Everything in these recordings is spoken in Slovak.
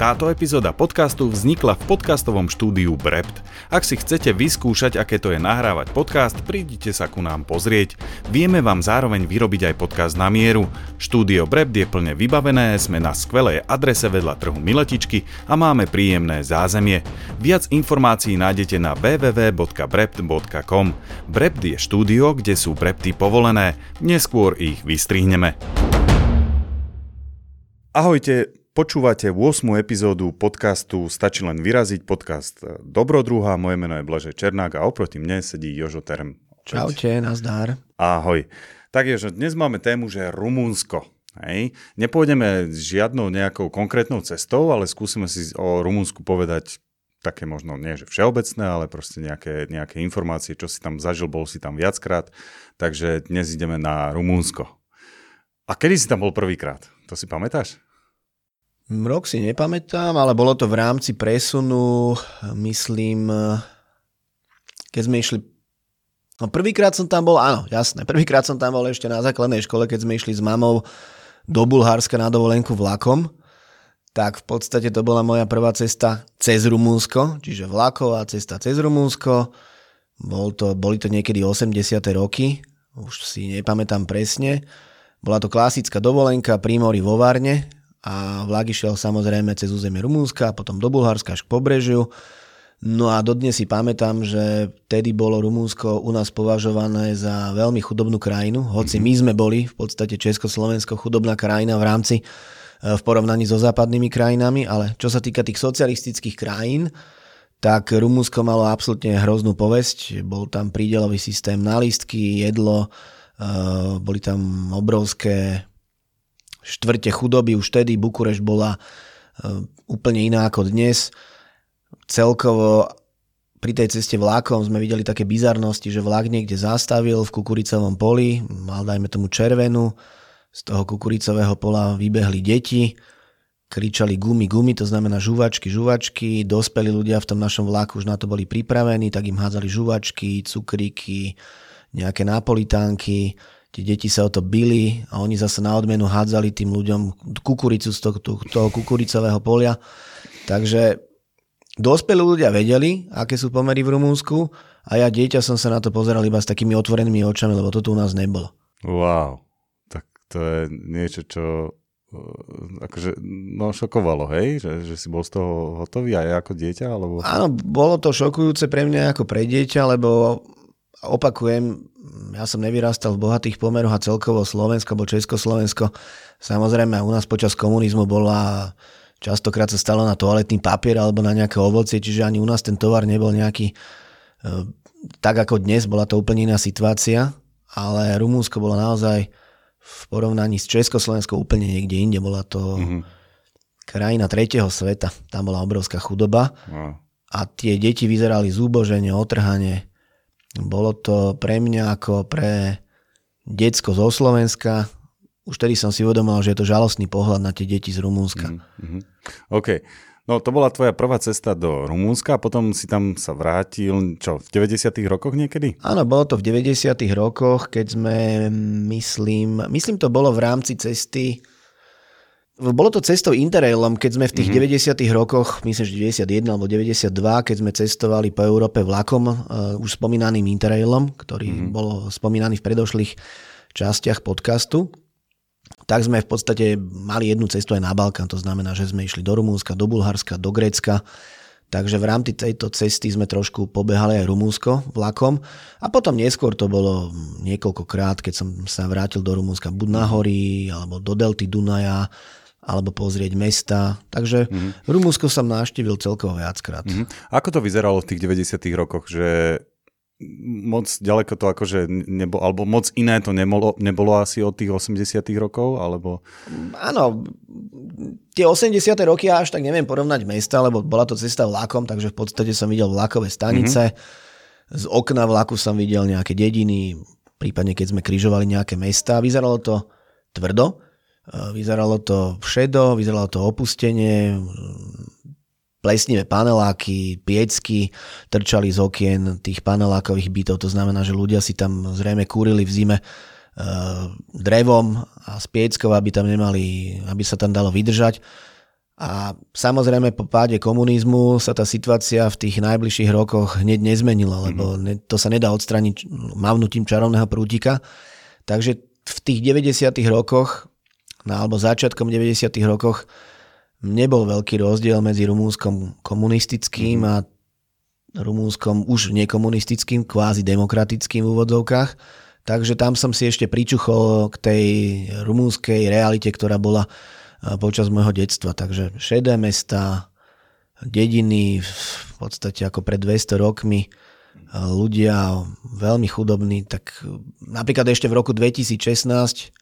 Táto epizóda podcastu vznikla v podcastovom štúdiu Brept. Ak si chcete vyskúšať, aké to je nahrávať podcast, prídite sa ku nám pozrieť. Vieme vám zároveň vyrobiť aj podcast na mieru. Štúdio Brept je plne vybavené, sme na skvelej adrese vedľa trhu Miletičky a máme príjemné zázemie. Viac informácií nájdete na www.brept.com. Brept je štúdio, kde sú brepty povolené, neskôr ich vystrihneme. Ahojte, Počúvate 8. epizódu podcastu Stačí len vyraziť, podcast Dobrodruha. Moje meno je Blažej Černák a oproti mne sedí Jožo Term. Čaute, nazdár. Ahoj. Tak dnes máme tému, že Rumunsko. Hej. Nepôjdeme žiadnou nejakou konkrétnou cestou, ale skúsime si o Rumunsku povedať také možno nie, že všeobecné, ale proste nejaké, nejaké informácie, čo si tam zažil, bol si tam viackrát. Takže dnes ideme na Rumunsko. A kedy si tam bol prvýkrát? To si pamätáš? Rok si nepamätám, ale bolo to v rámci presunu, myslím, keď sme išli No prvýkrát som tam bol, áno, jasné, prvýkrát som tam bol ešte na základnej škole, keď sme išli s mamou do Bulharska na dovolenku vlakom, tak v podstate to bola moja prvá cesta cez Rumúnsko, čiže vlaková cesta cez Rumúnsko. Bol to, boli to niekedy 80. roky, už si nepamätám presne. Bola to klasická dovolenka pri mori vo Varne, a vlak išiel samozrejme cez územie Rumúnska, potom do Bulharska až k pobrežiu. No a dodnes si pamätám, že vtedy bolo Rumúnsko u nás považované za veľmi chudobnú krajinu, hoci my sme boli v podstate Československo chudobná krajina v rámci e, v porovnaní so západnými krajinami, ale čo sa týka tých socialistických krajín, tak Rumúnsko malo absolútne hroznú povesť. Bol tam prídelový systém na listky, jedlo, e, boli tam obrovské štvrte chudoby. Už vtedy Bukureš bola e, úplne iná ako dnes. Celkovo pri tej ceste vlákom sme videli také bizarnosti, že vlak niekde zastavil v kukuricovom poli, mal dajme tomu červenú, z toho kukuricového pola vybehli deti, kričali gumy, gumy, to znamená žuvačky, žuvačky, dospelí ľudia v tom našom vlaku už na to boli pripravení, tak im hádzali žuvačky, cukríky, nejaké napolitánky, tie deti sa o to bili a oni zase na odmenu hádzali tým ľuďom kukuricu z toho, toho kukuricového polia. Takže dospelí ľudia vedeli, aké sú pomery v Rumúnsku a ja dieťa som sa na to pozeral iba s takými otvorenými očami, lebo to tu u nás nebolo. Wow, tak to je niečo, čo eh, akože, no šokovalo, hej? Že, že si bol z toho hotový aj ako dieťa? Alebo... Áno, bolo to šokujúce pre mňa ako pre dieťa, lebo opakujem, ja som nevyrastal v bohatých pomeroch a celkovo Slovensko alebo Československo. Samozrejme, u nás počas komunizmu bola častokrát sa stalo na toaletný papier alebo na nejaké ovocie, čiže ani u nás ten tovar nebol nejaký e, tak ako dnes, bola to úplne iná situácia, ale Rumúnsko bolo naozaj v porovnaní s Československou úplne niekde inde. Bola to mm-hmm. krajina tretieho sveta, tam bola obrovská chudoba no. a tie deti vyzerali zúbožene, otrhane, bolo to pre mňa ako pre decko zo Slovenska. Už tedy som si uvedomil, že je to žalostný pohľad na tie deti z Rumúnska. Mm-hmm. OK. No to bola tvoja prvá cesta do Rumúnska a potom si tam sa vrátil, čo, v 90 rokoch niekedy? Áno, bolo to v 90 rokoch, keď sme, myslím, myslím to bolo v rámci cesty bolo to cestou Interrailom, keď sme v tých mm-hmm. 90 rokoch, myslím, že 91 alebo 92, keď sme cestovali po Európe vlakom, uh, už spomínaným Interrailom, ktorý mm-hmm. bol spomínaný v predošlých častiach podcastu, tak sme v podstate mali jednu cestu aj na Balkán, to znamená, že sme išli do Rumúnska, do Bulharska, do Grécka, Takže v rámci tejto cesty sme trošku pobehali aj Rumúnsko vlakom a potom neskôr to bolo niekoľkokrát, keď som sa vrátil do Rumúnska buď na hory alebo do delty Dunaja alebo pozrieť mesta. Takže mm-hmm. Rumúnsko som navštívil celkovo viackrát. Mm-hmm. Ako to vyzeralo v tých 90 rokoch, že moc ďaleko to akože nebo, alebo moc iné to nebolo, nebolo asi od tých 80 rokov, alebo... Áno, tie 80 roky ja až tak neviem porovnať mesta, lebo bola to cesta vlakom, takže v podstate som videl vlakové stanice, mm-hmm. z okna vlaku som videl nejaké dediny, prípadne keď sme križovali nejaké mesta, vyzeralo to tvrdo, Vyzeralo to všedo, vyzeralo to opustenie, plesnivé paneláky, piecky trčali z okien tých panelákových bytov, to znamená, že ľudia si tam zrejme kúrili v zime drevom a s pieckou, aby tam nemali, aby sa tam dalo vydržať. A samozrejme po páde komunizmu sa tá situácia v tých najbližších rokoch hneď nezmenila, lebo mm-hmm. to sa nedá odstraniť mavnutím čarovného prútika. Takže v tých 90. rokoch, no, alebo začiatkom 90. rokoch, nebol veľký rozdiel medzi Rumúnskom komunistickým mm-hmm. a Rumúnskom už nekomunistickým, kvázi demokratickým v úvodzovkách. Takže tam som si ešte pričuchol k tej rumúnskej realite, ktorá bola počas môjho detstva. Takže šedé mesta, dediny, v podstate ako pred 200 rokmi, ľudia veľmi chudobní, tak napríklad ešte v roku 2016,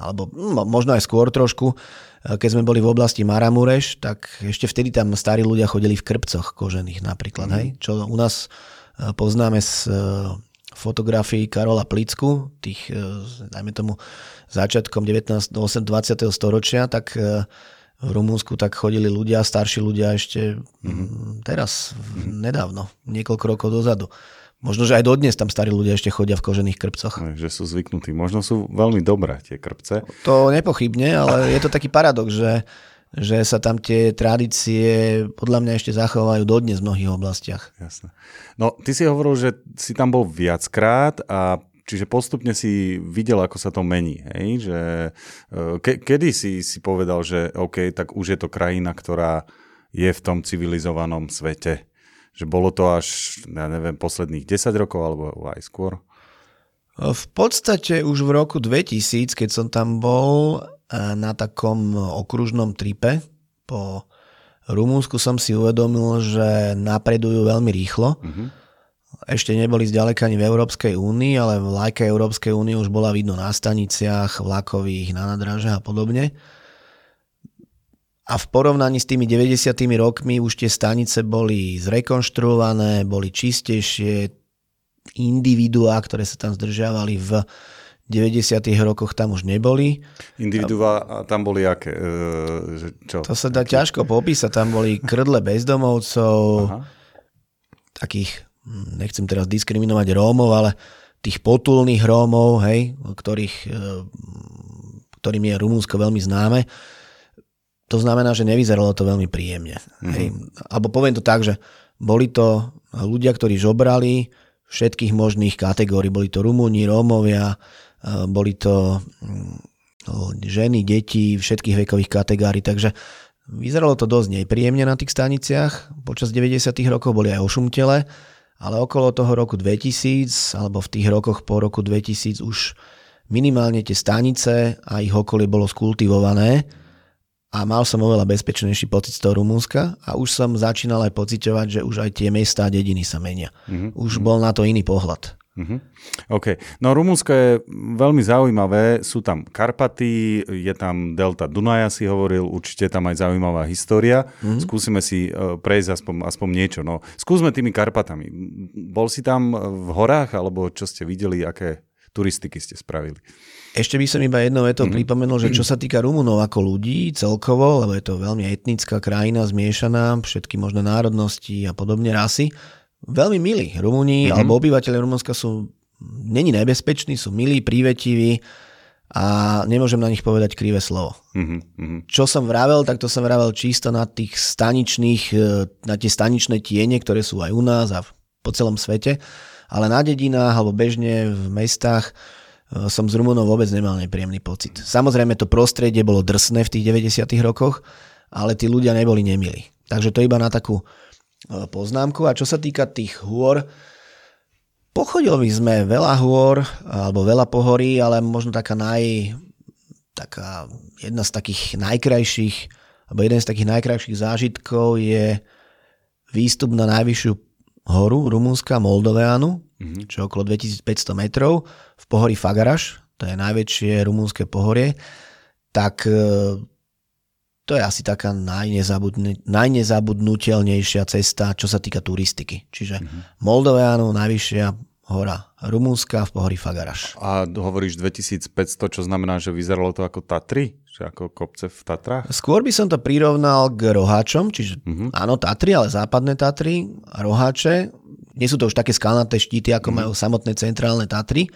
alebo no, možno aj skôr trošku, keď sme boli v oblasti Maramureš, tak ešte vtedy tam starí ľudia chodili v krpcoch kožených napríklad, mm. hej? čo u nás e, poznáme z e, fotografií Karola Plicku, tých, e, dajme tomu, začiatkom 19. 20. storočia, tak e, v Rumúnsku tak chodili ľudia, starší ľudia ešte mm-hmm. teraz, mm-hmm. nedávno, niekoľko rokov dozadu. Možno, že aj dodnes tam starí ľudia ešte chodia v kožených krpcoch. Že sú zvyknutí. Možno sú veľmi dobré tie krpce. To nepochybne, ale je to taký paradox, že, že sa tam tie tradície podľa mňa ešte zachovajú dodnes v mnohých oblastiach. Jasné. No, ty si hovoril, že si tam bol viackrát a Čiže postupne si videl, ako sa to mení. Hej? Že, e, ke, kedy si si povedal, že OK, tak už je to krajina, ktorá je v tom civilizovanom svete? Že bolo to až, ja neviem, posledných 10 rokov alebo aj skôr? V podstate už v roku 2000, keď som tam bol e, na takom okružnom tripe po Rumúnsku, som si uvedomil, že napredujú veľmi rýchlo. Uh-huh ešte neboli zďaleka ani v Európskej únii, ale vlajka Európskej únie už bola vidno na staniciach, vlakových, na nadrážach a podobne. A v porovnaní s tými 90. rokmi už tie stanice boli zrekonštruované, boli čistejšie, individuá, ktoré sa tam zdržiavali v 90. rokoch tam už neboli. Individuá tam boli aké? E, čo? To sa dá ťažko popísať. Tam boli krdle bezdomovcov, Aha. takých nechcem teraz diskriminovať Rómov, ale tých potulných Rómov, hej, ktorých, e, ktorým je Rumúnsko veľmi známe, to znamená, že nevyzeralo to veľmi príjemne. Mm-hmm. Hej. Alebo poviem to tak, že boli to ľudia, ktorí žobrali všetkých možných kategórií. Boli to Rumúni, Rómovia, e, boli to mm, ženy, deti, všetkých vekových kategórií. Takže vyzeralo to dosť nepríjemne na tých staniciach. Počas 90. rokov boli aj ošumtele ale okolo toho roku 2000 alebo v tých rokoch po roku 2000 už minimálne tie stanice a ich okolie bolo skultivované a mal som oveľa bezpečnejší pocit z toho Rumúnska a už som začínal aj pociťovať, že už aj tie mestá a dediny sa menia. Mm-hmm. Už bol na to iný pohľad. Mm-hmm. OK. No Rumunsko je veľmi zaujímavé. Sú tam Karpaty, je tam delta Dunaja, si hovoril, určite tam aj zaujímavá história. Mm-hmm. Skúsime si e, prejsť aspoň, aspoň niečo. No, skúsme tými Karpatami. Bol si tam v horách, alebo čo ste videli, aké turistiky ste spravili? Ešte by som iba jednou vetou mm-hmm. pripomenul, že čo sa týka Rumunov ako ľudí celkovo, lebo je to veľmi etnická krajina, zmiešaná, všetky možné národnosti a podobne rasy, veľmi milí. Rumúni mm-hmm. alebo obyvateľe Rumunska sú není nebezpeční, sú milí, prívetiví a nemôžem na nich povedať krivé slovo. Mm-hmm. Čo som vravel, tak to som vravel čisto na tých staničných, e, na tie staničné tiene, ktoré sú aj u nás a po celom svete, ale na dedinách alebo bežne v mestách som z Rumunov vôbec nemal nepríjemný pocit. Samozrejme to prostredie bolo drsné v tých 90 rokoch, ale tí ľudia neboli nemili. Takže to iba na takú E, poznámku. A čo sa týka tých hôr, pochodili sme veľa hôr, alebo veľa pohorí, ale možno taká naj, taká jedna z takých najkrajších, alebo jeden z takých najkrajších zážitkov je výstup na najvyššiu horu Rumúnska, Moldoveanu, mm-hmm. čo je okolo 2500 metrov, v pohorí Fagaraš, to je najväčšie rumúnske pohorie, tak e, to je asi taká najnezabudn- najnezabudnutelnejšia cesta, čo sa týka turistiky. Čiže mm-hmm. Moldoveanu, najvyššia hora Rumúnska v pohorí Fagaraš. A hovoríš 2500, čo znamená, že vyzeralo to ako Tatry? Čiže ako kopce v Tatrách? Skôr by som to prirovnal k roháčom, čiže mm-hmm. áno, Tatry, ale západné Tatry, roháče. Nie sú to už také skalnaté štíty, ako mm-hmm. majú samotné centrálne Tatry,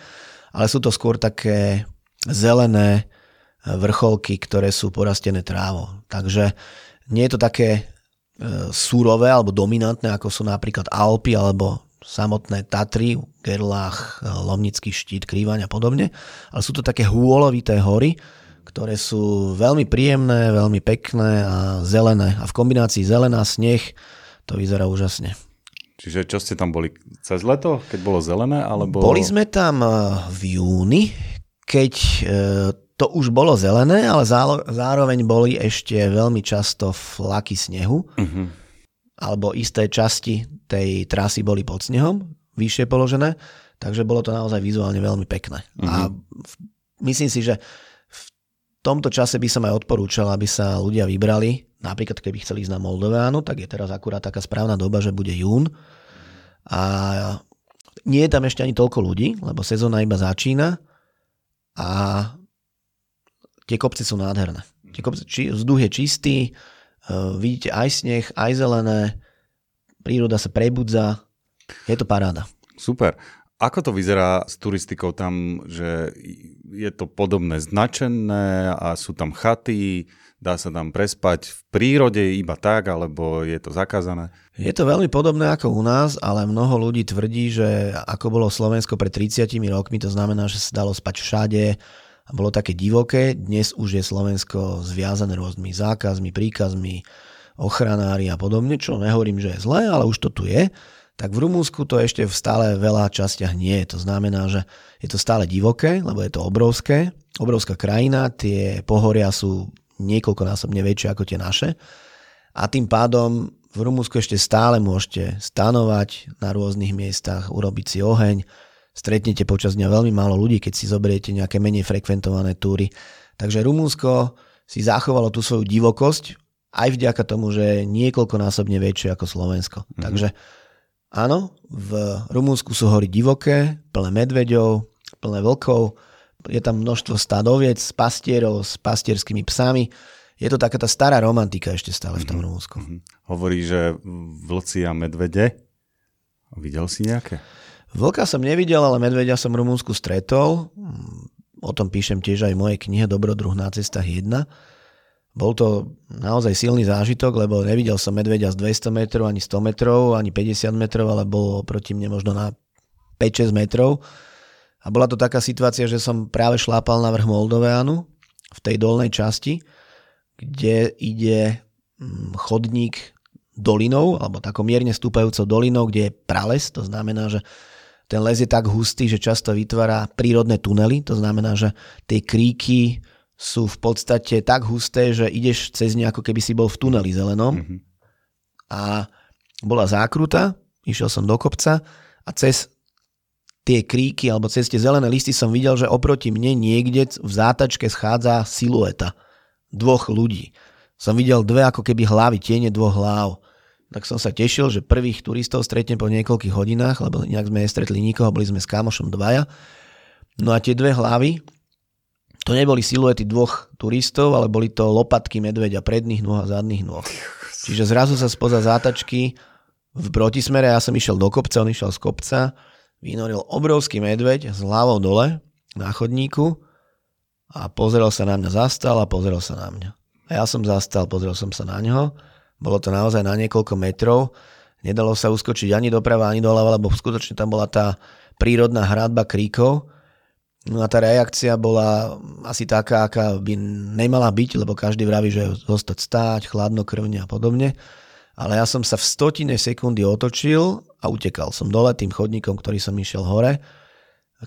ale sú to skôr také zelené, vrcholky, ktoré sú porastené trávou. Takže Nie je to také e, súrové alebo dominantné, ako sú napríklad Alpy alebo samotné Tatry, Gerlach, Lomnický štít, Krývaň a podobne, ale sú to také hôlovité hory, ktoré sú veľmi príjemné, veľmi pekné a zelené. A v kombinácii zelená sneh to vyzerá úžasne. Čiže čo ste tam boli cez leto, keď bolo zelené? Alebo... Boli sme tam v júni, keď to už bolo zelené, ale zároveň boli ešte veľmi často flaky snehu, uh-huh. alebo isté časti tej trasy boli pod snehom, vyššie položené, takže bolo to naozaj vizuálne veľmi pekné. Uh-huh. A myslím si, že tomto čase by som aj odporúčal, aby sa ľudia vybrali, napríklad keby chceli ísť na Moldovánu, tak je teraz akurát taká správna doba, že bude jún. A nie je tam ešte ani toľko ľudí, lebo sezóna iba začína a tie kopce sú nádherné. Tie kopce, či, vzduch je čistý, uh, vidíte aj sneh, aj zelené, príroda sa prebudza, je to paráda. Super. Ako to vyzerá s turistikou tam, že je to podobné značené a sú tam chaty, dá sa tam prespať v prírode iba tak, alebo je to zakázané? Je to veľmi podobné ako u nás, ale mnoho ľudí tvrdí, že ako bolo Slovensko pred 30 rokmi, to znamená, že sa dalo spať všade, a bolo také divoké. Dnes už je Slovensko zviazané rôznymi zákazmi, príkazmi, ochranári a podobne, čo nehovorím, že je zlé, ale už to tu je. Tak v Rumúnsku to ešte v stále veľa častiach nie. To znamená, že je to stále divoké, lebo je to obrovské, obrovská krajina, tie pohoria sú niekoľkonásobne väčšie ako tie naše. A tým pádom v Rumúnsku ešte stále môžete stanovať na rôznych miestach, urobiť si oheň, stretnete počas dňa veľmi málo ľudí, keď si zoberiete nejaké menej frekventované túry. Takže Rumunsko si zachovalo tú svoju divokosť aj vďaka tomu, že je niekoľkonásobne väčšie ako Slovensko. Mm-hmm. Takže áno, v Rumunsku sú hory divoké, plné medveďov, plné vlkov, je tam množstvo stadoviec, pastierov s pastierskými psami. Je to taká tá stará romantika ešte stále v tom mm-hmm. Rumunsku. Mm-hmm. Hovorí, že vlci a medvede. Videl si nejaké? Vlka som nevidel, ale medvedia som v Rumunsku stretol. O tom píšem tiež aj v mojej knihe Dobrodruh na cestách 1. Bol to naozaj silný zážitok, lebo nevidel som medvedia z 200 metrov, ani 100 metrov, ani 50 metrov, ale bol proti mne možno na 5-6 metrov. A bola to taká situácia, že som práve šlápal na vrch Moldoveanu v tej dolnej časti, kde ide mm, chodník dolinou, alebo takou mierne stúpajúcou dolinou, kde je prales, to znamená, že ten les je tak hustý, že často vytvára prírodné tunely, to znamená, že tie kríky sú v podstate tak husté, že ideš cez ne, ako keby si bol v tuneli zelenom. Mm-hmm. A bola zákruta, išiel som do kopca a cez tie kríky alebo cez tie zelené listy som videl, že oproti mne niekde v zátačke schádza silueta dvoch ľudí. Som videl dve ako keby hlavy, tiene dvoch hlav tak som sa tešil, že prvých turistov stretnem po niekoľkých hodinách, lebo inak sme nestretli nikoho, boli sme s kamošom dvaja. No a tie dve hlavy, to neboli siluety dvoch turistov, ale boli to lopatky medveďa predných nôh a zadných nôh. Čiže zrazu sa spoza zátačky v protismere, ja som išiel do kopca, on išiel z kopca, vynoril obrovský medveď s hlavou dole na chodníku a pozrel sa na mňa, zastal a pozrel sa na mňa. A ja som zastal, pozrel som sa na ňo bolo to naozaj na niekoľko metrov. Nedalo sa uskočiť ani doprava, ani doľava, lebo skutočne tam bola tá prírodná hradba kríkov. No a tá reakcia bola asi taká, aká by nemala byť, lebo každý vraví, že zostať stáť, chladnokrvne a podobne. Ale ja som sa v stotine sekundy otočil a utekal som dole tým chodníkom, ktorý som išiel hore.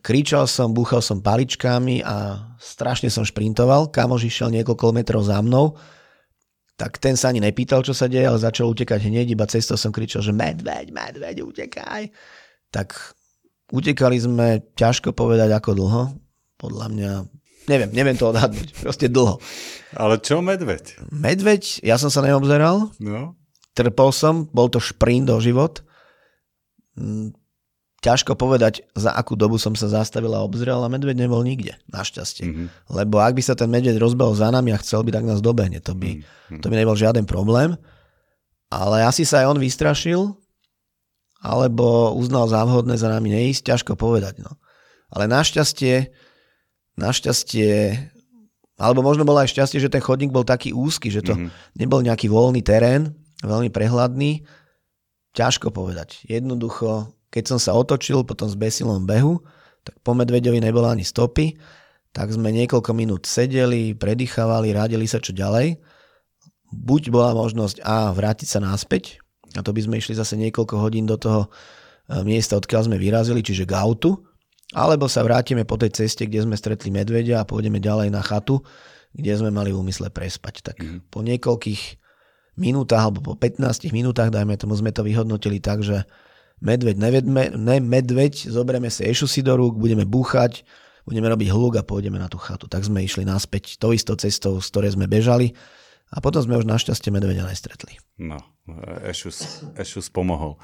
Kričal som, búchal som paličkami a strašne som šprintoval. Kamož išiel niekoľko metrov za mnou tak ten sa ani nepýtal, čo sa deje, ale začal utekať hneď, iba cestou som kričal, že medveď, medveď, utekaj. Tak utekali sme, ťažko povedať ako dlho, podľa mňa, neviem, neviem to odhadnúť, proste dlho. Ale čo medveď? Medveď, ja som sa neobzeral, no. trpol som, bol to šprint do život, mm, ťažko povedať, za akú dobu som sa zastavil a obzrel a medveď nebol nikde, našťastie. Mm-hmm. Lebo ak by sa ten medveď rozbehol za nami a chcel by, tak nás dobehne. To by, mm-hmm. to by nebol žiaden problém. Ale asi sa aj on vystrašil, alebo uznal za vhodné za nami neísť, ťažko povedať. No. Ale našťastie, našťastie Alebo možno bolo aj šťastie, že ten chodník bol taký úzky, že to mm-hmm. nebol nejaký voľný terén, veľmi prehľadný. Ťažko povedať. Jednoducho, keď som sa otočil po tom zbesilom behu, tak po Medveďovi nebolo ani stopy, tak sme niekoľko minút sedeli, predýchavali, rádili sa čo ďalej. Buď bola možnosť A vrátiť sa naspäť, a to by sme išli zase niekoľko hodín do toho e, miesta, odkiaľ sme vyrazili, čiže k autu, alebo sa vrátime po tej ceste, kde sme stretli medvedia a pôjdeme ďalej na chatu, kde sme mali v úmysle prespať. Tak mm. po niekoľkých minútach alebo po 15 minútach, dajme tomu, sme to vyhodnotili tak, že medveď, nevedme, ne medveď, zoberieme si ešusy do rúk, budeme búchať, budeme robiť hluk a pôjdeme na tú chatu. Tak sme išli naspäť tou istou cestou, z ktorej sme bežali a potom sme už našťastie medveďa nestretli. No, Ešus, Ešus pomohol.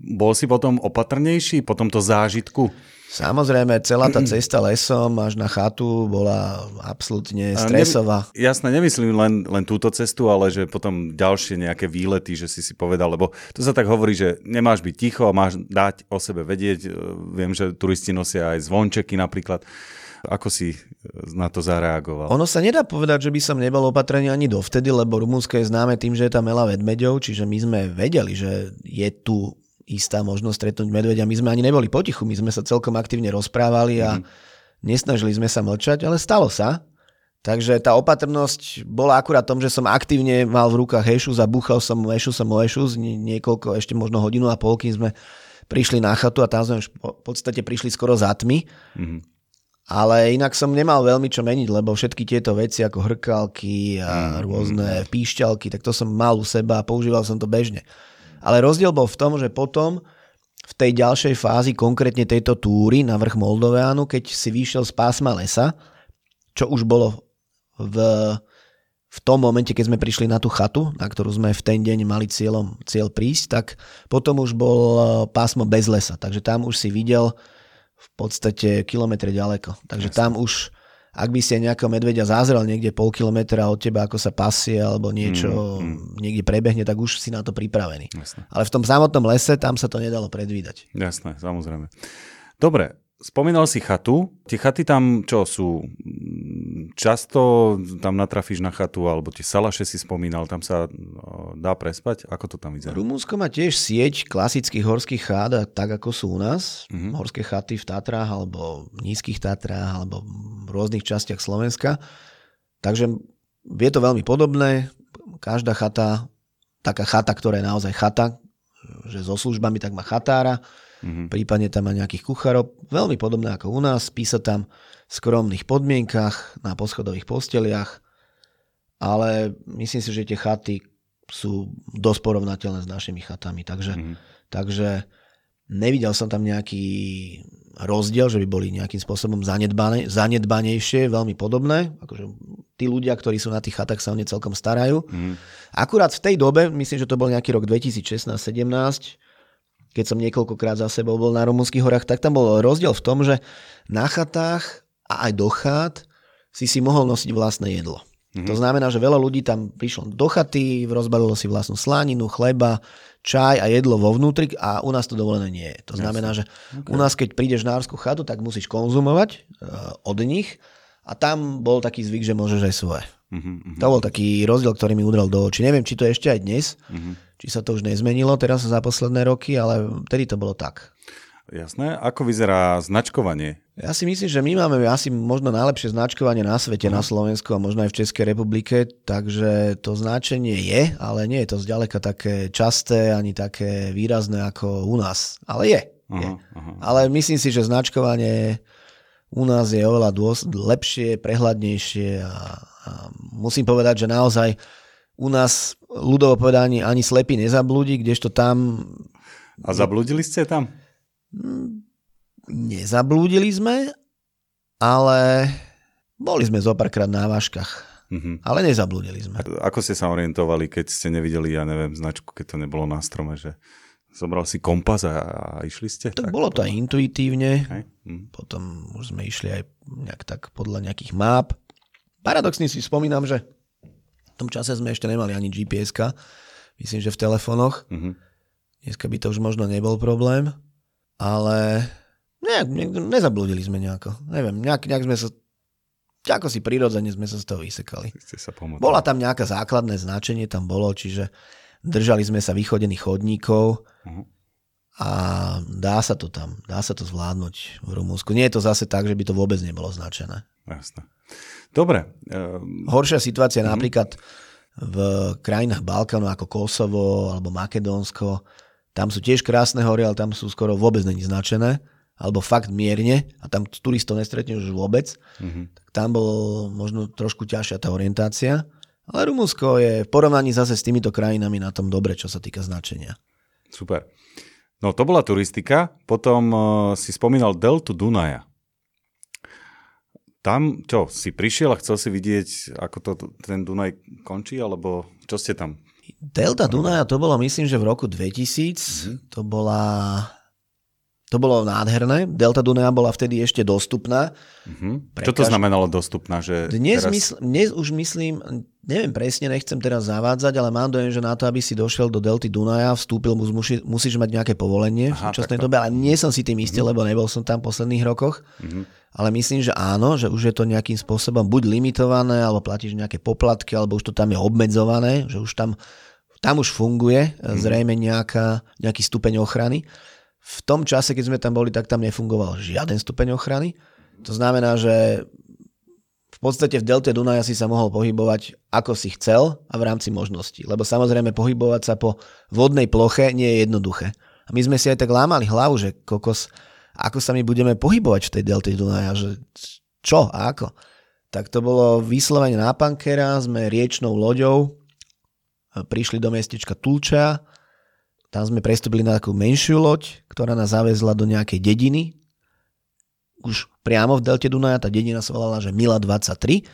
Bol si potom opatrnejší po tomto zážitku? Samozrejme, celá tá cesta lesom až na chatu bola absolútne stresová. Ne, jasné, nemyslím len, len túto cestu, ale že potom ďalšie nejaké výlety, že si si povedal, lebo to sa tak hovorí, že nemáš byť ticho a máš dať o sebe vedieť. Viem, že turisti nosia aj zvončeky napríklad. Ako si na to zareagoval? Ono sa nedá povedať, že by som nebol opatrený ani dovtedy, lebo Rumunsko je známe tým, že je tam veľa vedmeďov, čiže my sme vedeli, že je tu istá možnosť stretnúť medveďa. My sme ani neboli potichu, my sme sa celkom aktívne rozprávali a mm. nesnažili sme sa mlčať, ale stalo sa. Takže tá opatrnosť bola akurát tom, že som aktívne mal v rukách hešus a búchal som hešus som hešus niekoľko, ešte možno hodinu a pol, kým sme prišli na chatu a tam sme už v podstate prišli skoro za tmy. Mm-hmm. Ale inak som nemal veľmi čo meniť, lebo všetky tieto veci ako hrkalky a mm-hmm. rôzne píšťalky, tak to som mal u seba a používal som to bežne. Ale rozdiel bol v tom, že potom v tej ďalšej fázi, konkrétne tejto túry na vrch Moldoveánu, keď si vyšiel z pásma lesa, čo už bolo v, v tom momente, keď sme prišli na tú chatu, na ktorú sme v ten deň mali cieľom, cieľ prísť, tak potom už bol e, pásmo bez lesa. Takže tam už si videl v podstate kilometre ďaleko. Takže Jasne. tam už ak by si nejakého medveďa zázrel niekde pol kilometra od teba, ako sa pasie alebo niečo mm, mm. niekde prebehne, tak už si na to pripravený. Jasne. Ale v tom samotnom lese tam sa to nedalo predvídať. Jasné, samozrejme. Dobre, Spomínal si chatu. Tie chaty tam čo sú? Často tam natrafíš na chatu, alebo tie salaše si spomínal, tam sa dá prespať? Ako to tam vyzerá? Rumúnsko má tiež sieť klasických horských chát, tak ako sú u nás. Mm-hmm. Horské chaty v Tatrách, alebo v nízkych Tatrách, alebo v rôznych častiach Slovenska. Takže je to veľmi podobné. Každá chata, taká chata, ktorá je naozaj chata, že so službami, tak má chatára mm-hmm. prípadne tam má nejakých kuchárov, veľmi podobné ako u nás, spí sa tam v skromných podmienkach, na poschodových posteliach, ale myslím si, že tie chaty sú dosť porovnateľné s našimi chatami, takže, mm-hmm. takže nevidel som tam nejaký rozdiel, že by boli nejakým spôsobom zanedbané, zanedbanejšie, veľmi podobné. Akože tí ľudia, ktorí sú na tých chatách, sa o ne celkom starajú. Mm. Akurát v tej dobe, myslím, že to bol nejaký rok 2016-17, keď som niekoľkokrát za sebou bol na Rumunských horách, tak tam bol rozdiel v tom, že na chatách a aj do chát si si mohol nosiť vlastné jedlo. Mm-hmm. To znamená, že veľa ľudí tam prišlo do chaty, rozbalilo si vlastnú sláninu, chleba, čaj a jedlo vo vnútri a u nás to dovolené nie je. To znamená, že okay. u nás, keď prídeš na nárskú chatu, tak musíš konzumovať uh, od nich a tam bol taký zvyk, že môžeš aj svoje. Mm-hmm. To bol taký rozdiel, ktorý mi udrel do očí. Neviem, či to je ešte aj dnes. Mm-hmm či sa to už nezmenilo teraz za posledné roky, ale vtedy to bolo tak. Jasné. Ako vyzerá značkovanie? Ja si myslím, že my máme asi možno najlepšie značkovanie na svete, uh-huh. na Slovensku a možno aj v Českej republike, takže to značenie je, ale nie je to zďaleka také časté ani také výrazné ako u nás. Ale je. Uh-huh, je. Uh-huh. Ale myslím si, že značkovanie u nás je oveľa dôs- lepšie, prehľadnejšie a, a musím povedať, že naozaj u nás ľudovo povedaní ani slepý nezablúdi, kdežto tam... A zablúdili ste tam? Nezablúdili sme, ale boli sme zo párkrát na váškach. Mm-hmm. Ale nezablúdili sme. Ako ste sa orientovali, keď ste nevideli, ja neviem, značku, keď to nebolo na strome, že zobral si kompas a, a išli ste? Tak, tak bolo to aj intuitívne. Hej. Mm. Potom už sme išli aj nejak tak podľa nejakých map. Paradoxne si spomínam, že tom čase sme ešte nemali ani gps myslím, že v telefónoch. Mm-hmm. Dneska by to už možno nebol problém, ale nejak, ne, nezabludili sme nejako. Neviem, nejak, nejak sme sa ako si prirodzene sme sa z toho vysekali. Ste sa pomotali. Bola tam nejaké základné značenie, tam bolo, čiže držali sme sa východených chodníkov Mhm. a dá sa to tam, dá sa to zvládnuť v Rumúnsku. Nie je to zase tak, že by to vôbec nebolo značené. Jasné. Dobre. ehm, Horšia situácia mm-hmm. napríklad v krajinách Balkánu ako Kosovo alebo Makedónsko. Tam sú tiež krásne hory, ale tam sú skoro vôbec není značené alebo fakt mierne a tam turistov nestretneš už vôbec. mhm. Tak tam bol možno trošku ťažšia tá orientácia. Ale Rumunsko je v porovnaní zase s týmito krajinami na tom dobre, čo sa týka značenia. Super. No to bola turistika, potom uh, si spomínal deltu Dunaja. Tam, čo, si prišiel a chcel si vidieť, ako to ten Dunaj končí, alebo čo ste tam? Delta Dunaja to bolo myslím, že v roku 2000. To bola... To bolo nádherné. Delta Dunaja bola vtedy ešte dostupná. Mhm. Pre Čo to znamenalo dostupná? Že Dnes, teraz... mysl, dnes už myslím, neviem presne, nechcem teraz zavádzať, ale mám dojem, že na to, aby si došiel do delty Dunaja, vstúpil, mus, musí, musíš mať nejaké povolenie v Aha, súčasnej takto. dobe, ale nie som si tým istý, lebo nebol som tam v posledných rokoch. Mhm. Ale myslím, že áno, že už je to nejakým spôsobom buď limitované, alebo platíš nejaké poplatky, alebo už to tam je obmedzované, že už tam, tam už funguje Mhm. zrejme nejaká, nejaký stupeň ochrany. V tom čase, keď sme tam boli, tak tam nefungoval žiaden stupeň ochrany. To znamená, že v podstate v delte Dunaja si sa mohol pohybovať ako si chcel a v rámci možností. Lebo samozrejme pohybovať sa po vodnej ploche nie je jednoduché. A my sme si aj tak lámali hlavu, že kokos, ako sa my budeme pohybovať v tej delte Dunaja, že čo a ako. Tak to bolo vyslovene na Pankera, sme riečnou loďou, prišli do mestečka Tulča, tam sme prestúpili na takú menšiu loď, ktorá nás zavezla do nejakej dediny, už priamo v delte Dunaja, tá dedina sa volala, že Mila 23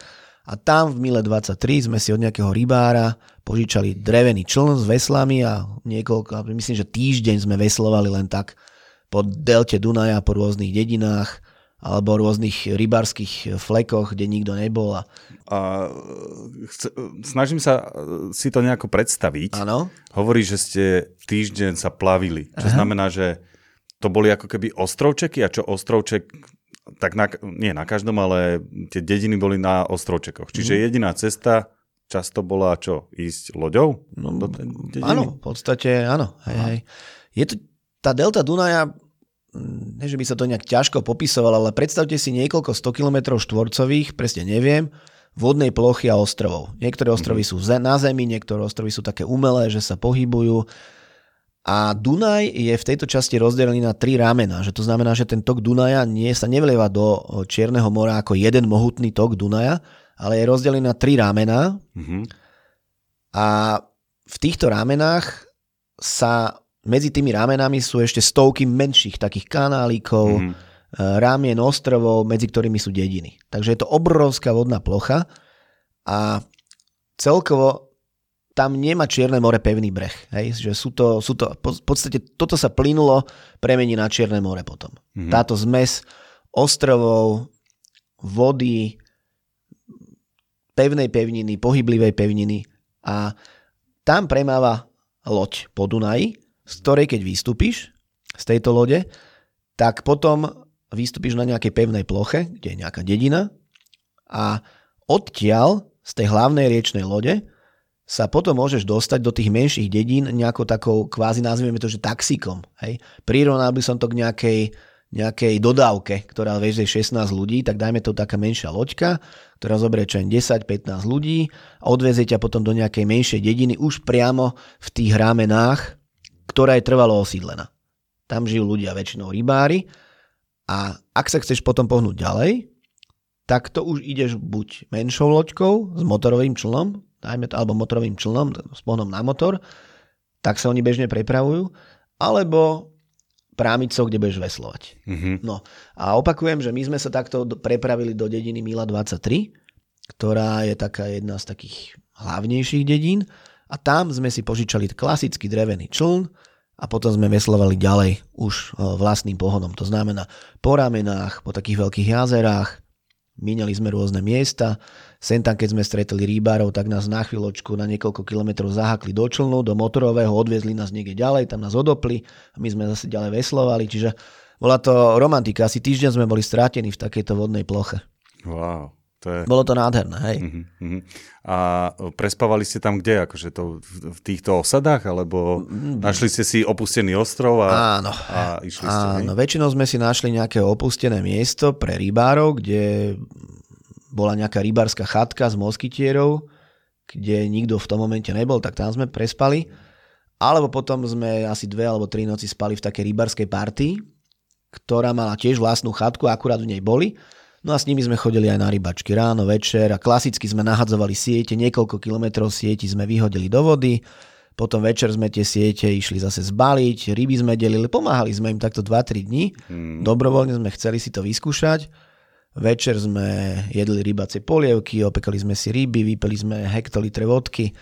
a tam v Mile 23 sme si od nejakého rybára požičali drevený čln s veslami a niekoľko, myslím, že týždeň sme veslovali len tak po delte Dunaja, po rôznych dedinách alebo rôznych rybárskych flekoch, kde nikto nebol. A... A chce, snažím sa e, si to nejako predstaviť. Áno, Hovorí, že ste týždeň sa plavili, čo Aha. znamená, že to boli ako keby ostrovčeky a čo ostrovček, tak na, nie na každom, ale tie dediny boli na ostrovčekoch. Čiže Mhm. jediná cesta často bola čo? Ísť loďou? No, do áno, v podstate áno. Hej, hej. Je to, tá delta Dunaja, mm, nie že by sa to nejak ťažko popisovalo, ale predstavte si niekoľko 100 km štvorcových, presne neviem, vodnej plochy a ostrovov. Niektoré ostrovy sú ze- na zemi, niektoré ostrovy sú také umelé, že sa pohybujú. A Dunaj je v tejto časti rozdelený na tri ramena, že to znamená, že ten tok Dunaja nie sa nevlieva do Čierneho mora ako jeden mohutný tok Dunaja, ale je rozdelený na tri ramená, Mhm. a v týchto ramenách sa medzi tými ramenami sú ešte stovky menších takých kanálikov, mm. rámien ostrovov, medzi ktorými sú dediny. Takže je to obrovská vodná plocha a celkovo tam nemá Čierne more pevný breh. Hej? Že sú to, sú to, v podstate toto sa plynulo premení na Čierne more potom. Mhm. Táto zmes ostrovov, vody, pevnej pevniny, pohyblivej pevniny a tam premáva loď po Dunaji, z ktorej keď vystúpiš z tejto lode, tak potom vystúpiš na nejakej pevnej ploche, kde je nejaká dedina a odtiaľ z tej hlavnej riečnej lode sa potom môžeš dostať do tých menších dedín nejakou takou, kvázi nazvieme to, že taxíkom. Hej? Prirovnal by som to k nejakej, nejakej dodávke, ktorá vezie 16 ľudí, tak dajme to taká menšia loďka, ktorá zoberie čo len 10-15 ľudí a odvezie ťa potom do nejakej menšej dediny už priamo v tých ramenách, ktorá je trvalo osídlená. Tam žijú ľudia, väčšinou rybári a ak sa chceš potom pohnúť ďalej, tak to už ideš buď menšou loďkou s motorovým člnom, dajme to, alebo motorovým člnom s pohnom na motor, tak sa oni bežne prepravujú, alebo prámicou, kde budeš veslovať. Mhm. No a opakujem, že my sme sa takto prepravili do dediny Mila 23, ktorá je taká jedna z takých hlavnejších dedín a tam sme si požičali klasický drevený čln a potom sme veslovali ďalej už e, vlastným pohonom. To znamená po ramenách, po takých veľkých jazerách, Míňali sme rôzne miesta, sem tam, keď sme stretli rýbárov, tak nás na chvíľočku na niekoľko kilometrov zahakli do člnu, do motorového, odviezli nás niekde ďalej, tam nás odopli a my sme zase ďalej veslovali, čiže bola to romantika, asi týždeň sme boli strátení v takejto vodnej ploche. Wow. To je... Bolo to nádherné, hej. Uh-huh, uh-huh. A prespávali ste tam kde? Akože to v, v týchto osadách? Alebo mm. našli ste si opustený ostrov a, áno. a išli ste? Áno, väčšinou sme si našli nejaké opustené miesto pre rybárov, kde bola nejaká rybárska chatka s moskytierov, kde nikto v tom momente nebol, tak tam sme prespali. Alebo potom sme asi dve alebo tri noci spali v takej rybárskej partii, ktorá mala tiež vlastnú chatku, akurát v nej boli No a s nimi sme chodili aj na rybačky ráno, večer a klasicky sme nahadzovali siete, niekoľko kilometrov sieti sme vyhodili do vody, potom večer sme tie siete išli zase zbaliť, ryby sme delili, pomáhali sme im takto 2-3 dní, hmm. dobrovoľne sme chceli si to vyskúšať. Večer sme jedli rybacie polievky, opekali sme si ryby, vypili sme hektolitre vodky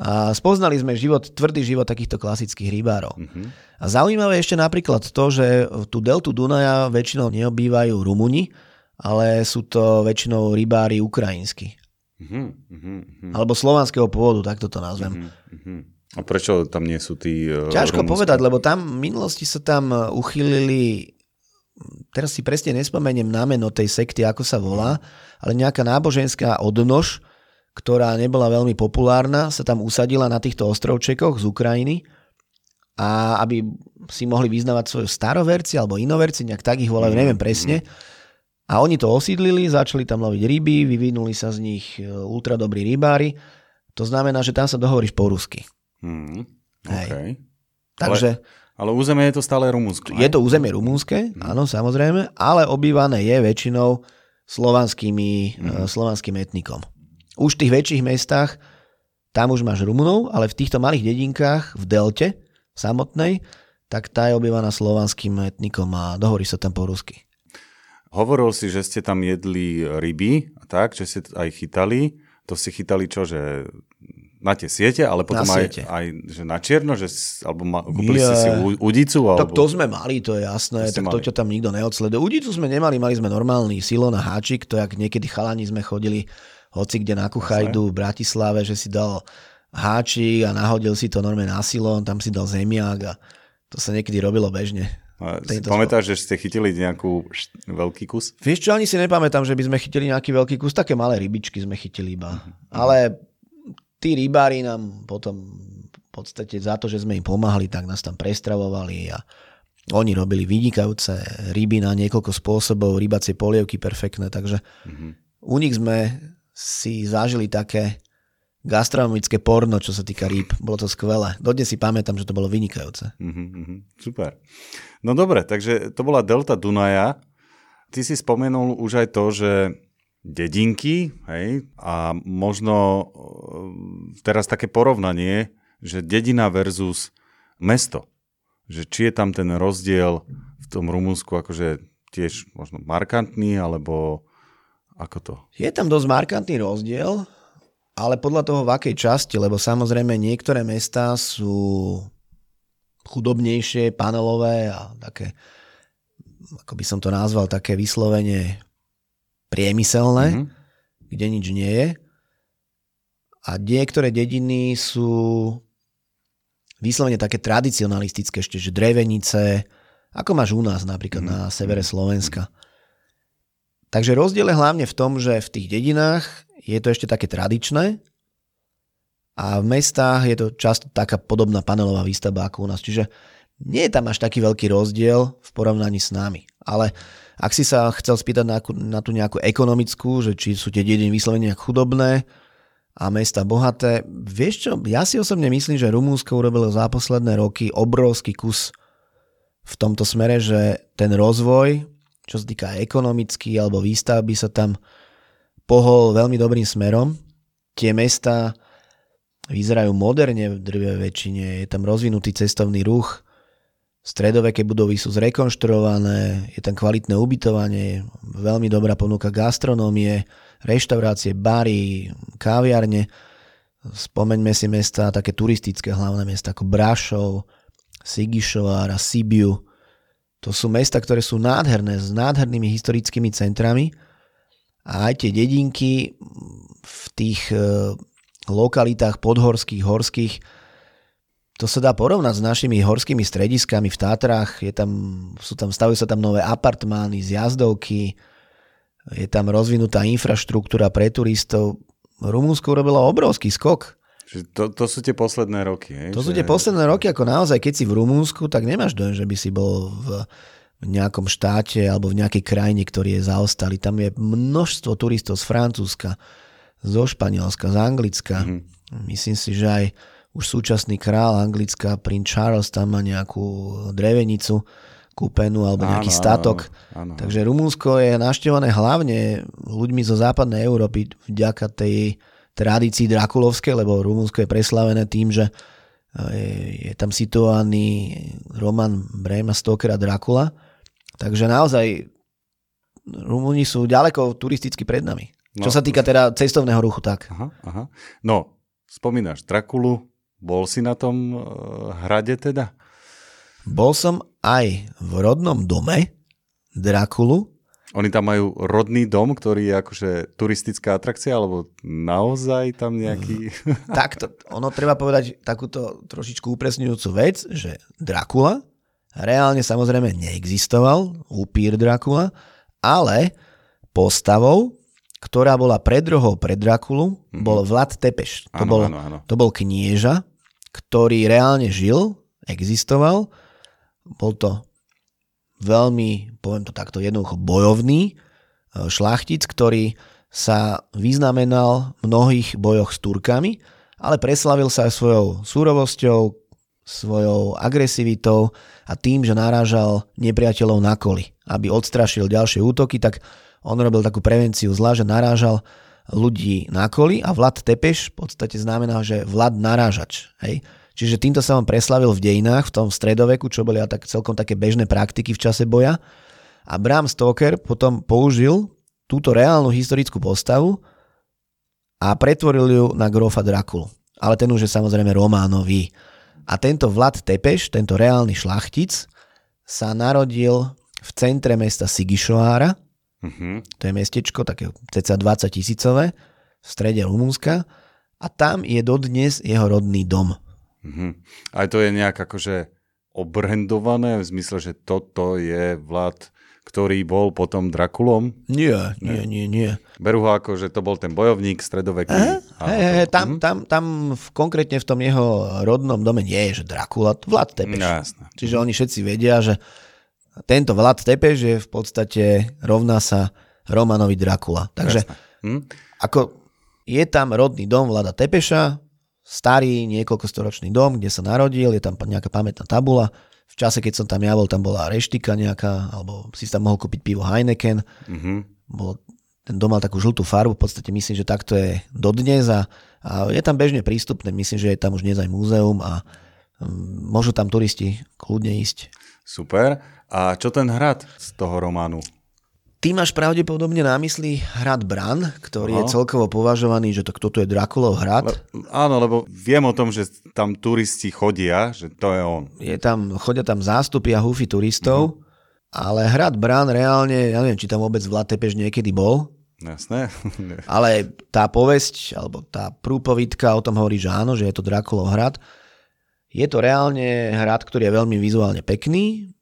a spoznali sme život, tvrdý život takýchto klasických rybárov. Mm-hmm. A zaujímavé ešte napríklad to, že tú deltu Dunaja väčšinou neobývajú Rumuni, ale sú to väčšinou rybári ukrajinskí. Uh-huh, uh-huh. Alebo slovanského pôvodu, takto to nazvem. Uh-huh, A prečo tam nie sú tí... Uh, Ťažko rumúnsky? povedať, lebo tam v minulosti sa tam e, uchylili teraz si presne nespomeniem na meno tej sekty, ako sa volá, ale nejaká náboženská odnož, ktorá nebola veľmi populárna, sa tam usadila na týchto ostrovčekoch z Ukrajiny a aby si mohli vyznávať svoju staroverci alebo inoverci, nejak tak ich volajú, neviem presne. Mm a oni to osídlili, začali tam loviť ryby, vyvinuli sa z nich e, ultra dobrí rybári. To znamená, že tam sa dohovoríš po rusky. Hmm, okay. Takže... Ale, ale územie je to stále rumúnske. Je to územie rumúnske, hmm. áno, samozrejme, ale obývané je väčšinou slovanskými, hmm. slovanským etnikom. Už v tých väčších mestách tam už máš Rumunov, ale v týchto malých dedinkách v Delte samotnej, tak tá je obývaná slovanským etnikom a dohorí sa tam po rusky. Hovoril si, že ste tam jedli ryby, tak, že ste aj chytali. To ste chytali čo, že na tie siete, ale potom aj, aj že na čierno, že, alebo ma, kúpili ste si udicu? Alebo... Tak to sme mali, to je jasné, to tak mali. to ťa tam nikto neodsleduje. Udicu sme nemali, mali sme normálny silo na háčik, to jak niekedy chalani sme chodili hoci kde na Kuchajdu v Bratislave, že si dal háčik a nahodil si to normálne na silon, tam si dal zemiak a to sa niekedy robilo bežne. Si pamätáš, že ste chytili nejakú veľký kus? Vieš čo, ani si nepamätám, že by sme chytili nejaký veľký kus, také malé rybičky sme chytili iba. Uh-huh. Ale tí rybári nám potom v podstate za to, že sme im pomáhali, tak nás tam prestravovali a oni robili vynikajúce ryby na niekoľko spôsobov, rybacie polievky perfektné, takže uh-huh. u nich sme si zažili také gastronomické porno, čo sa týka rýb. Bolo to skvelé. Dodnes si pamätám, že to bolo vynikajúce. Mm-hmm, super. No dobre, takže to bola Delta Dunaja. Ty si spomenul už aj to, že dedinky, hej, a možno e, teraz také porovnanie, že dedina versus mesto. Že či je tam ten rozdiel v tom Rumunsku akože tiež možno markantný, alebo ako to? Je tam dosť markantný rozdiel ale podľa toho v akej časti, lebo samozrejme niektoré mestá sú chudobnejšie, panelové a také, ako by som to nazval, také vyslovene priemyselné, mm-hmm. kde nič nie je. A niektoré dediny sú vyslovene také tradicionalistické ešte, že drevenice, ako máš u nás napríklad mm-hmm. na severe Slovenska. Takže rozdiel je hlavne v tom, že v tých dedinách je to ešte také tradičné a v mestách je to často taká podobná panelová výstavba ako u nás. Čiže nie je tam až taký veľký rozdiel v porovnaní s nami. Ale ak si sa chcel spýtať na, na tú nejakú ekonomickú, že či sú tie dediny vyslovene chudobné a mesta bohaté, vieš čo, ja si osobne myslím, že Rumúnsko urobilo za posledné roky obrovský kus v tomto smere, že ten rozvoj, čo sa týka ekonomický alebo výstavby sa tam pohol veľmi dobrým smerom. Tie mesta vyzerajú moderne v drve väčšine, je tam rozvinutý cestovný ruch, stredoveké budovy sú zrekonštruované, je tam kvalitné ubytovanie, veľmi dobrá ponuka gastronómie, reštaurácie, bary, káviarne. Spomeňme si mesta, také turistické hlavné mesta ako Brašov, Sigišovár a Sibiu. To sú mesta, ktoré sú nádherné, s nádhernými historickými centrami a aj tie dedinky v tých e, lokalitách podhorských, horských, to sa dá porovnať s našimi horskými strediskami v Tátrach, je tam, sú tam, stavujú sa tam nové apartmány, zjazdovky, je tam rozvinutá infraštruktúra pre turistov. Rumunsko urobilo obrovský skok. To, to sú tie posledné roky. Hej? To sú tie posledné roky, ako naozaj, keď si v Rumúnsku, tak nemáš dojem, že by si bol v, v nejakom štáte alebo v nejakej krajine, ktorý je zaostali. Tam je množstvo turistov z Francúzska, zo Španielska, z Anglicka. Mm-hmm. Myslím si, že aj už súčasný král Anglická, princ Charles, tam má nejakú drevenicu kúpenú alebo nejaký áno, statok. Áno, áno. Takže Rumúnsko je naštevané hlavne ľuďmi zo západnej Európy vďaka tej tradícii drakulovskej, lebo Rumunsko je preslavené tým, že e, je, tam situovaný Roman Brema Stokera Dracula. Takže naozaj Rumúni sú ďaleko turisticky pred nami. No, Čo sa týka teda cestovného ruchu, tak. Aha, aha. No, spomínaš Drakulu, bol si na tom uh, hrade teda? Bol som aj v rodnom dome Drakulu, oni tam majú rodný dom, ktorý je akože turistická atrakcia, alebo naozaj tam nejaký... Takto, ono treba povedať takúto trošičku upresňujúcu vec, že Dracula reálne samozrejme neexistoval, upír Dracula, ale postavou, ktorá bola predrohou pred Drakulu, mm-hmm. bol Vlad Tepeš. To, ano, bol, ano, ano. to bol knieža, ktorý reálne žil, existoval. Bol to veľmi, poviem to takto jednoducho, bojovný e, šlachtic, ktorý sa vyznamenal v mnohých bojoch s Turkami, ale preslavil sa aj svojou súrovosťou, svojou agresivitou a tým, že narážal nepriateľov na koli. Aby odstrašil ďalšie útoky, tak on robil takú prevenciu zla, že narážal ľudí na koli a Vlad Tepeš v podstate znamená, že Vlad narážač. Hej? Čiže týmto sa on preslavil v dejinách, v tom stredoveku, čo boli tak celkom také bežné praktiky v čase boja. A Bram Stoker potom použil túto reálnu historickú postavu a pretvoril ju na grofa Drakulu. Ale ten už je samozrejme románový. A tento Vlad Tepeš, tento reálny šlachtic, sa narodil v centre mesta Sigišoára. Uh-huh. To je mestečko, také cca 20 tisícové, v strede Rumunska. A tam je dodnes jeho rodný dom. Mm-hmm. Aj to je nejak akože obrendované v zmysle, že toto je Vlad, ktorý bol potom Drakulom? Nie, nie, nie, nie. Berú ho ako, že to bol ten bojovník stredoveký. Eh? Hey, hey, tam, mm-hmm. tam, tam v, konkrétne v tom jeho rodnom dome nie je, že Drakula, Vlad Tepeš. No, jasné. Čiže oni všetci vedia, že tento Vlad Tepeš je v podstate rovná sa Romanovi Drakula. Takže hm? ako je tam rodný dom Vlada Tepeša, starý, niekoľkostoročný dom, kde sa narodil, je tam nejaká pamätná tabula. V čase, keď som tam ja bol, tam bola reštika nejaká, alebo si tam mohol kúpiť pivo Heineken. Mm-hmm. Bol, ten dom mal takú žltú farbu, v podstate myslím, že takto je dodnes a, a je tam bežne prístupné. Myslím, že je tam už dnes aj múzeum a um, môžu tam turisti kľudne ísť. Super. A čo ten hrad z toho románu? Ty máš pravdepodobne na mysli hrad Bran, ktorý no. je celkovo považovaný, že to, toto je Drakulov hrad. Le, áno, lebo viem o tom, že tam turisti chodia, že to je on. Je tam, chodia tam zástupy a húfy turistov, uh-huh. ale hrad Bran reálne, ja neviem, či tam vôbec Vlad Tepež niekedy bol. Jasné. ale tá povesť, alebo tá prúpovidka o tom hovorí, že áno, že je to Drakulov hrad. Je to reálne hrad, ktorý je veľmi vizuálne pekný,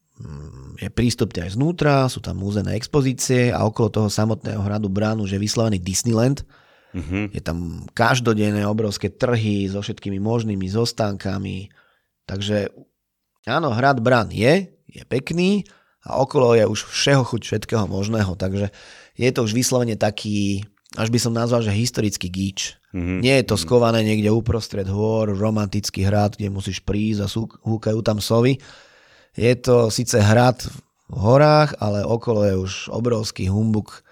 je prístupný aj znútra, sú tam múzené expozície a okolo toho samotného hradu Bránu, že je vyslovený Disneyland. Uh-huh. Je tam každodenné obrovské trhy so všetkými možnými zostankami. Takže áno, hrad Brán je, je pekný a okolo je už všeho chuť všetkého možného. Takže je to už vyslovene taký, až by som nazval, že historický gíč. Uh-huh. Nie je to skované niekde uprostred hôr, romantický hrad, kde musíš prísť a sú, húkajú tam sovy je to síce hrad v horách, ale okolo je už obrovský humbuk,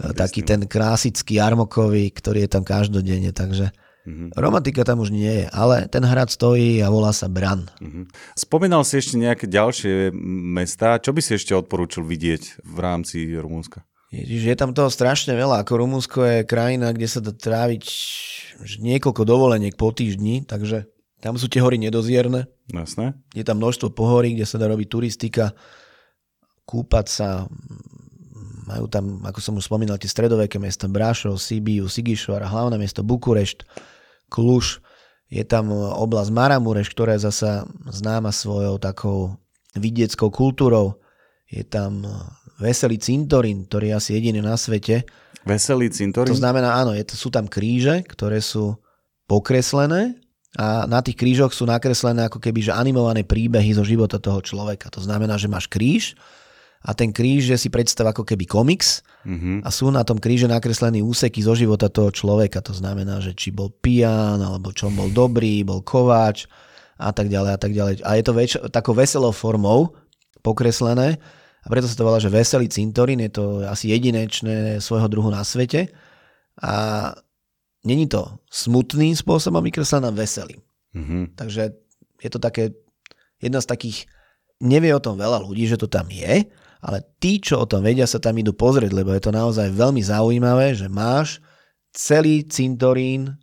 Jasne. taký ten krásický armokový, ktorý je tam každodenne, takže Mm-hmm. Romantika tam už nie je, ale ten hrad stojí a volá sa Bran. Mm-hmm. Spomínal si ešte nejaké ďalšie mesta. Čo by si ešte odporúčil vidieť v rámci Rumúnska? Ježiš, je tam toho strašne veľa. Ako Rumúnsko je krajina, kde sa dá tráviť niekoľko dovoleniek po týždni, takže tam sú tie hory nedozierne. Jasné. Je tam množstvo pohorí, kde sa dá robiť turistika, kúpať sa. Majú tam, ako som už spomínal, tie stredoveké mesta Brašov, Sibiu, Sigišoar, hlavné mesto Bukurešť, Kluž. Je tam oblasť Maramureš, ktorá je zasa známa svojou takou vidieckou kultúrou. Je tam veselý cintorín, ktorý je asi jediný na svete. Veselý cintorín? To znamená, áno, je sú tam kríže, ktoré sú pokreslené a na tých krížoch sú nakreslené ako keby že animované príbehy zo života toho človeka. To znamená, že máš kríž a ten kríž je si predstav ako keby komiks mm-hmm. a sú na tom kríže nakreslené úseky zo života toho človeka. To znamená, že či bol pijan, alebo čo bol dobrý, bol kováč a tak ďalej a tak ďalej. A je to väč- takou veselou formou pokreslené a preto sa to volá, že veselý cintorín, je to asi jedinečné svojho druhu na svete a není to smutným spôsobom vykreslené, veselým. Mm-hmm. Takže je to také, jedna z takých, nevie o tom veľa ľudí, že to tam je, ale tí, čo o tom vedia, sa tam idú pozrieť, lebo je to naozaj veľmi zaujímavé, že máš celý cintorín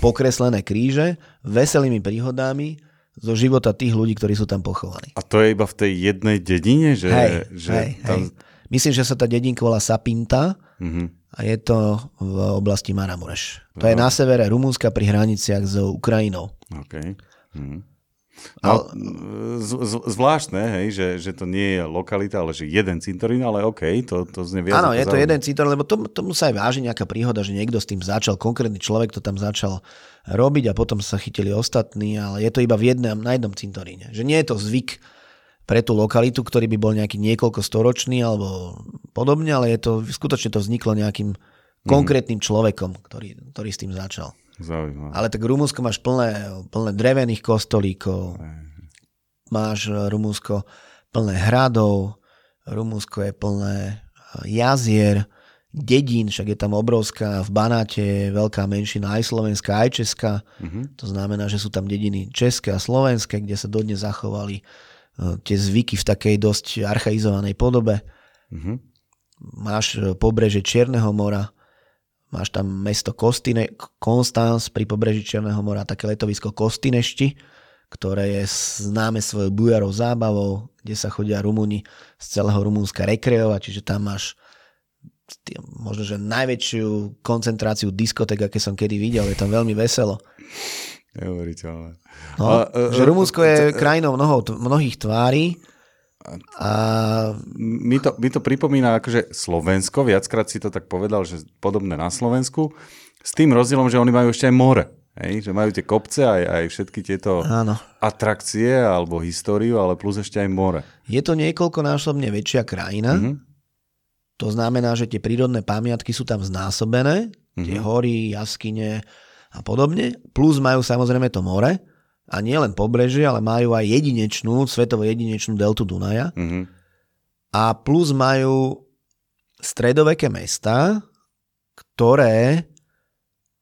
pokreslené kríže, veselými príhodami, zo života tých ľudí, ktorí sú tam pochovaní. A to je iba v tej jednej dedine? Že, hej, že hej, tam... hej. Myslím, že sa tá dedinka volá Sapinta mm-hmm. A je to v oblasti Maramureš. To no. je na severe Rumúnska pri hraniciach s Ukrajinou. Okay. Mm-hmm. No, z, z, zvláštne, hej, že, že to nie je lokalita, ale že jeden cintorín, ale OK, to, to znie viac. Áno, je to jeden cintorín, lebo to, tomu sa aj váži nejaká príhoda, že niekto s tým začal, konkrétny človek to tam začal robiť a potom sa chytili ostatní, ale je to iba v jednom, na jednom cintoríne. Že nie je to zvyk pre tú lokalitu, ktorý by bol nejaký niekoľko storočný alebo podobne, ale je to, skutočne to vzniklo nejakým mhm. konkrétnym človekom, ktorý, ktorý s tým začal. Zaujímavé. Ale tak Rumunsko máš plné, plné drevených kostolíkov, máš eh, Rumunsko plné hradov, Rumunsko je plné eh, jazier, dedín, však je tam obrovská, v Banáte je veľká menšina aj slovenská, aj česká. Mm-hmm. To znamená, že sú tam dediny české a slovenské, kde sa dodnes zachovali uh, tie zvyky v takej dosť archaizovanej podobe. Mm-hmm. Máš uh, pobreže Čierneho mora, máš tam mesto Kostine, Konstanz pri pobreží Čierneho mora, také letovisko Kostinešti, ktoré je známe svojou bujarou zábavou, kde sa chodia Rumúni z celého Rumúnska rekreovať, čiže tam máš možno, že najväčšiu koncentráciu diskotek, aké som kedy videl. Je tam veľmi veselo. Neuveriteľné. No, a, že Rumunsko je krajinou mnoho, mnohých tvári. A... Mi, to, mi to pripomína akože Slovensko, viackrát si to tak povedal, že podobné na Slovensku, s tým rozdielom, že oni majú ešte aj more. Hej, že majú tie kopce aj, aj všetky tieto Áno. atrakcie alebo históriu, ale plus ešte aj more. Je to niekoľkonásobne väčšia krajina, mm-hmm to znamená, že tie prírodné pamiatky sú tam znásobené, mm-hmm. tie mhm. hory, jaskyne a podobne, plus majú samozrejme to more a nie len pobrežie, ale majú aj jedinečnú, svetovo jedinečnú deltu Dunaja mm-hmm. a plus majú stredoveké mesta, ktoré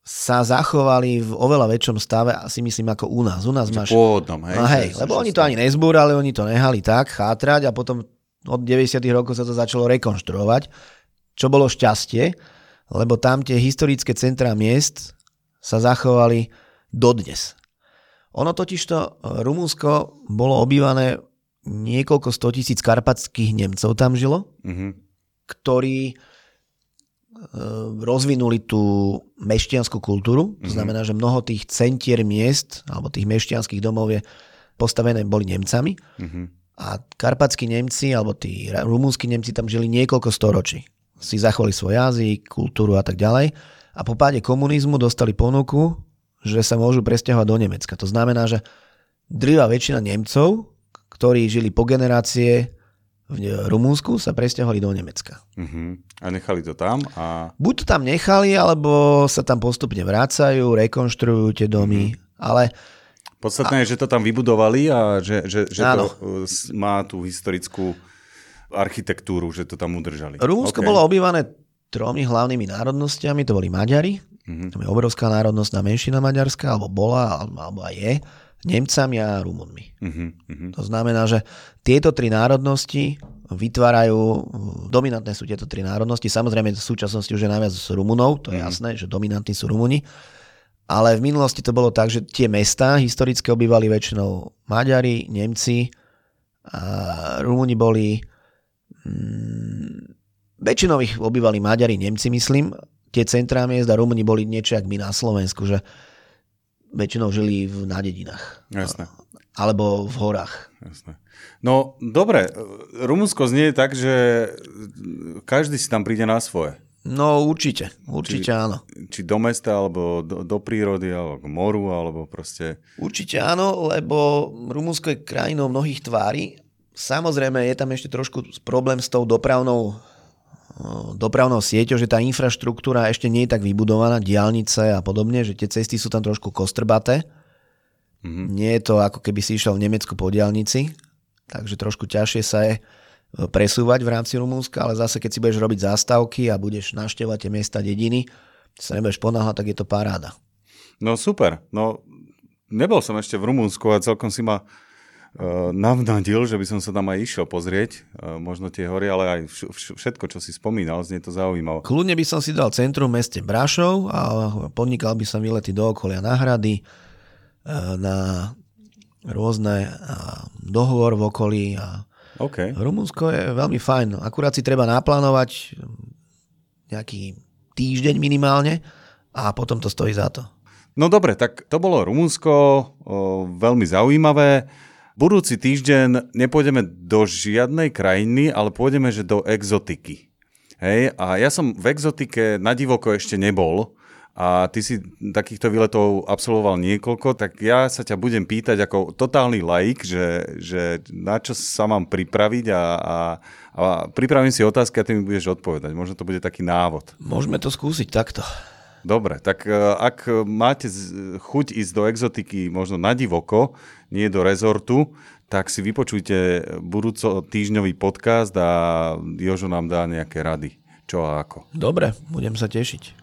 sa zachovali v oveľa väčšom stave, asi myslím ako u nás. U nás máš... Pôvodnom, hej. No, hej, lebo oni to ani nezbúrali, oni to nehali tak, chátrať a potom od 90. rokov sa to začalo rekonštruovať, čo bolo šťastie, lebo tam tie historické centrá miest sa zachovali dodnes. Ono totižto, e, Rumunsko bolo obývané niekoľko stotisíc karpatských Nemcov tam žilo, mm-hmm. ktorí e, rozvinuli tú mešťanskú kultúru. Mm-hmm. To mhm. znamená, že mnoho tých centier miest alebo tých mešťanských domov je postavené boli Nemcami. Mm-hmm. A karpatskí Nemci, alebo tí rumúnsky Nemci tam žili niekoľko storočí. Si zachovali svoj jazyk, kultúru a tak ďalej. A po páde komunizmu dostali ponuku, že sa môžu presťahovať do Nemecka. To znamená, že drvá väčšina Nemcov, ktorí žili po generácie v Rumúnsku, sa presťahovali do Nemecka. Uh-huh. A nechali to tam? A... Buď to tam nechali, alebo sa tam postupne vrácajú, rekonštruujú tie domy, uh-huh. ale Podstatné a... je, že to tam vybudovali a že, že, že to uh, má tú historickú architektúru, že to tam udržali. Rumunsko okay. bolo obývané tromi hlavnými národnostiami, to boli Maďari, mm-hmm. to je obrovská národnostná menšina maďarská, alebo bola, alebo aj je, Nemcami a Rumunmi. Mm-hmm. To znamená, že tieto tri národnosti vytvárajú, dominantné sú tieto tri národnosti, samozrejme v súčasnosti už je najviac s Rumunov, to je mm-hmm. jasné, že dominantní sú Rumuni, ale v minulosti to bolo tak, že tie mesta historicky obývali väčšinou Maďari, Nemci, a Rumúni boli... Mm, väčšinou ich obývali Maďari, Nemci, myslím. Tie centrá miest a Rumúni boli niečo jak my na Slovensku, že väčšinou žili v, na dedinách. Jasné. alebo v horách. Jasné. No dobre, Rumunsko znie tak, že každý si tam príde na svoje. No určite, určite či, áno. Či do mesta, alebo do, do prírody, alebo k moru, alebo proste... Určite áno, lebo Rumunsko je krajinou mnohých tvári. Samozrejme je tam ešte trošku problém s tou dopravnou dopravnou sieťou, že tá infraštruktúra ešte nie je tak vybudovaná, diálnice a podobne, že tie cesty sú tam trošku kostrbaté. Mm-hmm. Nie je to ako keby si išiel v Nemecku po diálnici, takže trošku ťažšie sa je presúvať v rámci Rumúnska, ale zase keď si budeš robiť zástavky a budeš naštevovať tie miesta, dediny, sa nebudeš ponáhľať, tak je to paráda. No super, no nebol som ešte v Rumúnsku a celkom si ma navnadil, že by som sa tam aj išiel pozrieť, uh, možno tie hory, ale aj všetko, čo si spomínal, znie to zaujímavé. Kľudne by som si dal centrum v meste Brašov a podnikal by som výlety do okolia na hrady, uh, na rôzne dohovor v okolí a Okay. Rumunsko je veľmi fajn. Akurát si treba naplánovať nejaký týždeň minimálne a potom to stojí za to. No dobre, tak to bolo Rumunsko, veľmi zaujímavé. Budúci týždeň nepôjdeme do žiadnej krajiny, ale pôjdeme že do exotiky. Hej, a ja som v exotike na divoko ešte nebol, a ty si takýchto výletov absolvoval niekoľko, tak ja sa ťa budem pýtať ako totálny laik, že, že na čo sa mám pripraviť a, a, a pripravím si otázky a ty mi budeš odpovedať. Možno to bude taký návod. Môžeme to skúsiť takto. Dobre, tak e, ak máte chuť ísť do exotiky možno na divoko, nie do rezortu, tak si vypočujte budúco týždňový podcast a Jožo nám dá nejaké rady. Čo a ako. Dobre, budem sa tešiť.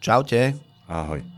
Čaute. Ahoj.